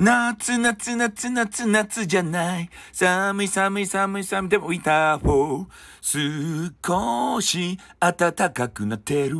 夏夏夏夏夏じゃない。寒い寒い寒い寒いでもいた方ー。少し暖かくなってる。